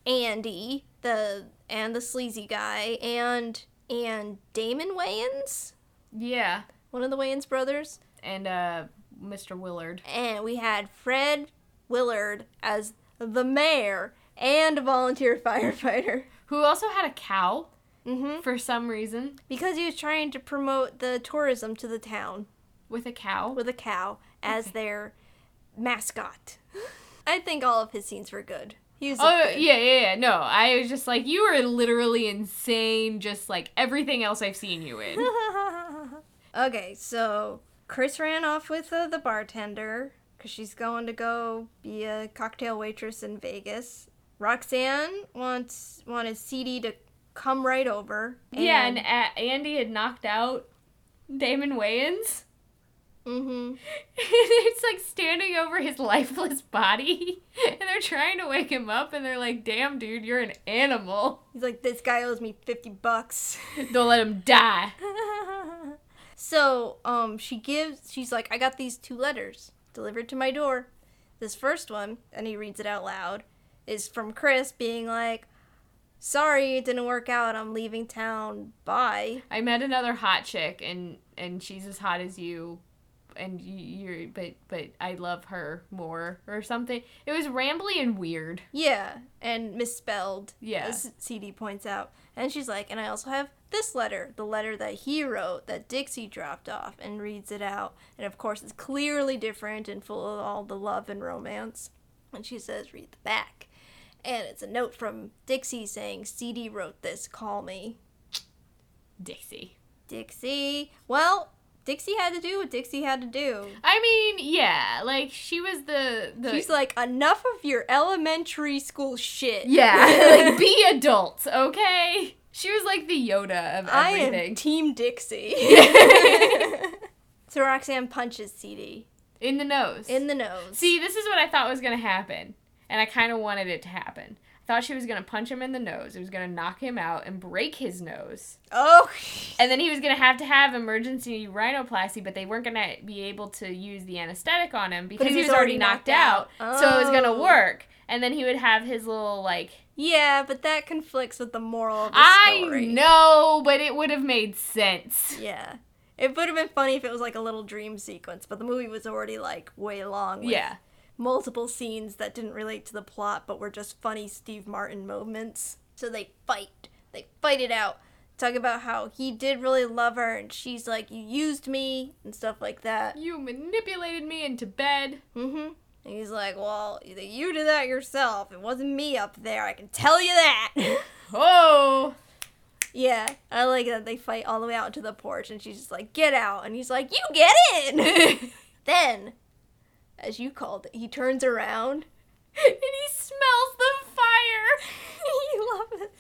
Andy, the and the sleazy guy, and and Damon Wayans, Yeah, one of the Wayans brothers. and uh, Mr. Willard. And we had Fred Willard as the mayor and a volunteer firefighter. Who also had a cow Mm-hmm. for some reason Because he was trying to promote the tourism to the town with a cow. with a cow as their mascot. I think all of his scenes were good. He was Oh good. yeah, yeah, yeah. No, I was just like, you are literally insane. Just like everything else I've seen you in. okay, so Chris ran off with uh, the bartender because she's going to go be a cocktail waitress in Vegas. Roxanne wants wanted CD to come right over. yeah, and uh, Andy had knocked out Damon Wayans. mm-hmm. it's like standing over his lifeless body, and they're trying to wake him up, and they're like, "Damn, dude, you're an animal. He's like, this guy owes me fifty bucks. Don't let him die." so, um, she gives. She's like, I got these two letters delivered to my door. This first one, and he reads it out loud, is from Chris being like, "Sorry, it didn't work out. I'm leaving town. Bye." I met another hot chick, and and she's as hot as you, and you, you're, but but I love her more or something. It was rambly and weird. Yeah, and misspelled. Yeah. As CD points out. And she's like, and I also have this letter, the letter that he wrote that Dixie dropped off, and reads it out. And of course, it's clearly different and full of all the love and romance. And she says, read the back. And it's a note from Dixie saying, CD wrote this, call me. Dixie. Dixie. Well, Dixie had to do what Dixie had to do. I mean, yeah, like she was the the. She's like, enough of your elementary school shit. yeah, like be adults, okay? She was like the Yoda of everything. I am Team Dixie. so Roxanne punches CD In the nose. in the nose. See, this is what I thought was gonna happen, and I kind of wanted it to happen. I thought she was gonna punch him in the nose. It was gonna knock him out and break his nose, oh, and then he was gonna have to have emergency rhinoplasty. But they weren't gonna be able to use the anesthetic on him because he was, already knocked, out. So it was gonna Oh. work, and then he would have his little like. yeah, but that conflicts with the moral of the I story. know, but it would have made sense. Yeah. It would have been funny if it was like a little dream sequence, but the movie was already like way long. Yeah. Multiple scenes that didn't relate to the plot but were just funny Steve Martin moments. So they fight. They fight it out. Talk about how he did really love her and she's like, You used me and stuff like that. You manipulated me into bed. Mm-hmm. And he's like, Well, you did that yourself. It wasn't me up there, I can tell you that. Oh! yeah, I like that they fight all the way out to the porch and she's just like, Get out and he's like, You get in Then, as you called it, he turns around and he smells the fire. you love it.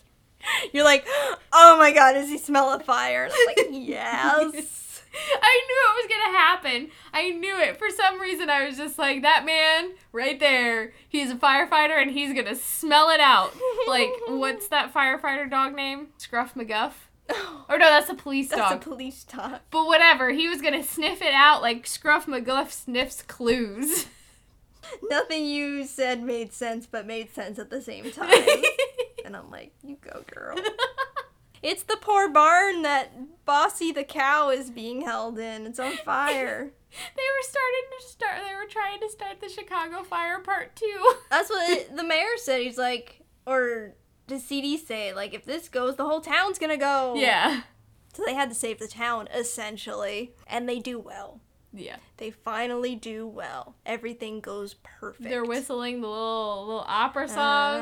You're like, oh my god, does he smell a fire? And I'm like, yes. I knew it was gonna happen. I knew it. For some reason, I was just like, that man right there, he's a firefighter and he's gonna smell it out. Like, what's that firefighter dog name? Scruff McGuff? Or no, that's a police That's dog. a police dog. but whatever, he was gonna sniff it out like Scruff McGuff sniffs clues. Nothing you said made sense, but made sense at the same time. and I'm like, you go, girl. It's the poor barn that Bossy the cow is being held in. It's on fire. They were starting to start. They were trying to start the Chicago Fire Part Two. That's what the mayor said. He's like, or did CD say, like, if this goes, the whole town's gonna go. Yeah. So they had to save the town, essentially. And they do well. Yeah. They finally do well. Everything goes perfect. They're whistling the little little opera song.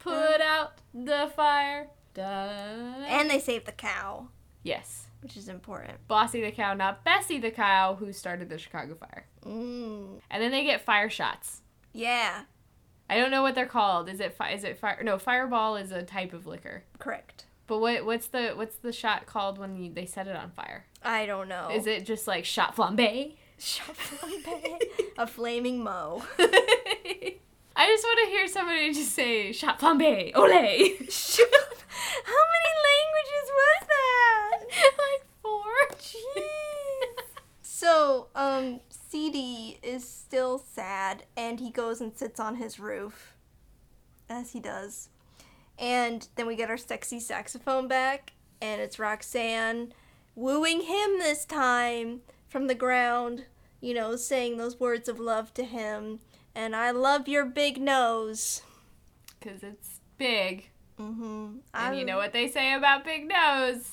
Put out the fire. And they save the cow, yes, which is important. Bossy the cow, not Bessie the cow, who started the Chicago Fire. Mm. And then they get fire shots. Yeah, I don't know what they're called. Is it fi- is it fire? No, Fireball is a type of liquor. correct. But what what's the what's the shot called when you, they set it on fire? I don't know. Is it just like shot flambe? Shot flambe. a flaming Moe? I just want to hear somebody just say shot flambe, ole. How many languages was that? like four. Jeez. So, um, CD is still sad, and he goes and sits on his roof, as he does. And then we get our sexy saxophone back, and it's Roxanne wooing him this time from the ground, you know, saying those words of love to him. And I love your big nose. Because it's big. Mm-hmm. And you know what they say about big nose?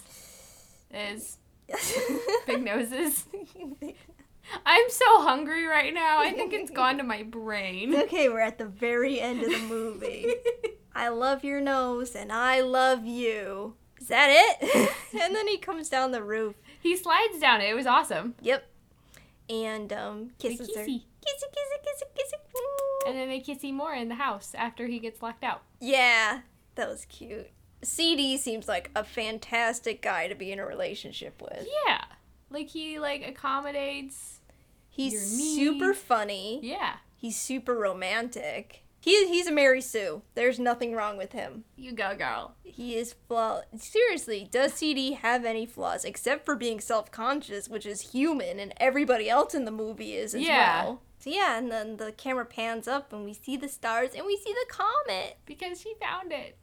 Is big noses. I'm so hungry right now. I think it's gone to my brain. okay, we're at the very end of the movie. I love your nose and I love you. Is that it? and then he comes down the roof. he slides down it. It was awesome. Yep. And um kisses her. kissy. Kissy, kissy, kissy, kissy. And then they kissy more in the house after he gets locked out. Yeah, that was cute. CD seems like a fantastic guy to be in a relationship with. Yeah. Like he like accommodates. He's super funny. Yeah. He's super romantic. He, he's a Mary Sue. There's nothing wrong with him. You go, girl. He is flaw. Seriously, does CD have any flaws except for being self-conscious, which is human, and everybody else in the movie is as Yeah. well. So yeah, and then the camera pans up, and we see the stars, and we see the comet. Because she found it.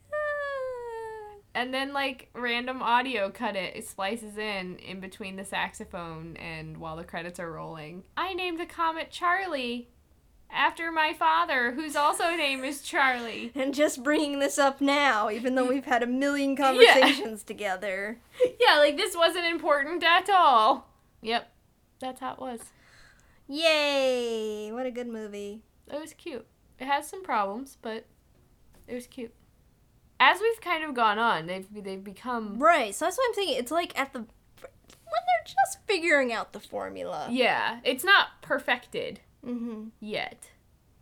And then like random audio cut it, it splices in in between the saxophone and while the credits are rolling. I named the comet Charlie after my father, whose also name is Charlie. And just bringing this up now, even though we've had a million conversations together. Yeah, like this wasn't important at all. Yep. That's how it was. Yay! What a good movie. It was cute. It has some problems, but it was cute. As we've kind of gone on, they've they've become Right, so that's what I'm thinking. It's like at the when they're just figuring out the formula. yeah, it's not perfected Mm-hmm. yet.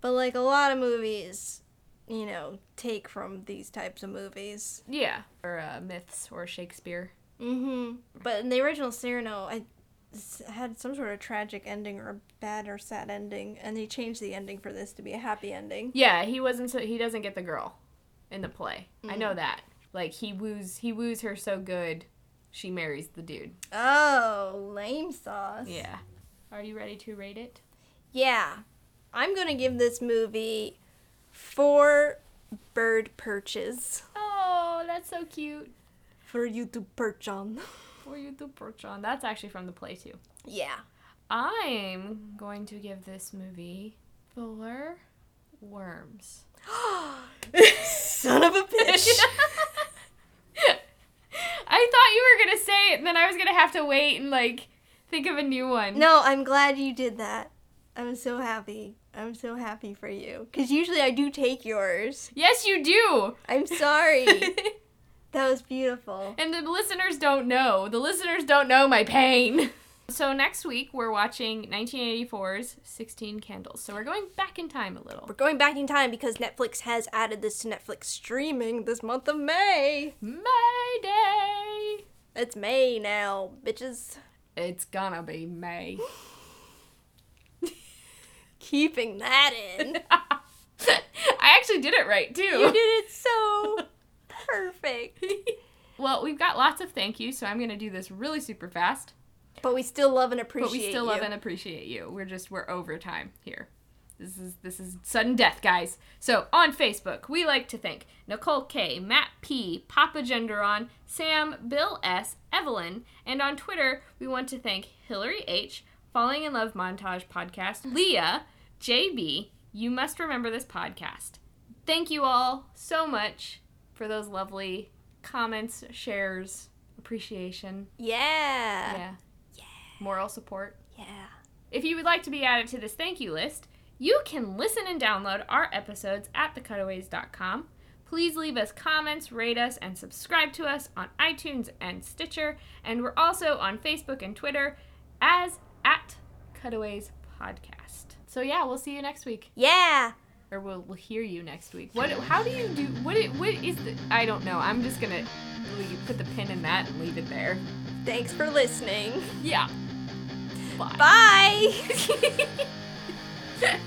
But like a lot of movies, you know, take from these types of movies. Yeah, or uh, myths or Shakespeare. Mm-hmm. But in the original Cyrano, I had some sort of tragic ending or a bad or sad ending, and they changed the ending for this to be a happy ending. Yeah, he wasn't so he doesn't get the girl in the play. I Mm. know that. Like he woos he woos her so good, she marries the dude. Oh, lame sauce. Yeah. Are you ready to rate it? Yeah. I'm gonna give this movie four bird perches Oh, that's so cute. for you to perch on. For you to perch on. That's actually from the play too. Yeah. I'm going to give this movie four worms. Son of a bitch. I thought you were gonna say it, and then I was gonna have to wait and like think of a new one. no, I'm glad you did that. I'm so happy. I'm so happy for you. Because usually I do take yours. Yes, you do. I'm sorry. that was beautiful. and the listeners don't know. The listeners don't know my pain. So next week we're watching 1984's 16 Candles. So we're going back in time a little. We're going back in time because Netflix has added this to Netflix streaming this month of May. May Day. It's May now, bitches. It's gonna be May. Keeping that in. I actually did it right too. you did it so perfect. well, we've got lots of thank yous, so I'm gonna do this really super fast. But we still love and appreciate but we still you. love and appreciate you. We're just we're over time here. This is this is sudden death, guys. So on Facebook, we like to thank Nicole K, Matt P, Papa Gendron, Sam, Bill S, Evelyn, and on Twitter, we want to thank Hillary H, Falling in Love Montage Podcast, Leah, JB. You must remember this podcast. Thank you all so much for those lovely comments, shares, appreciation. Yeah. Yeah. Moral support. Yeah. If you would like to be added to this thank you list, you can listen and download our episodes at thecutaways.com. Please leave us comments, rate us, and subscribe to us on iTunes and Stitcher. And we're also on Facebook and Twitter as at Cutaways Podcast. So yeah, we'll see you next week, Yeah. or we'll we'll hear you next week. What? How do you do? What? It, what is the? I don't know. I'm just gonna leave, put the pin in that and leave it there. Thanks for listening. Yeah. Bye. Bye.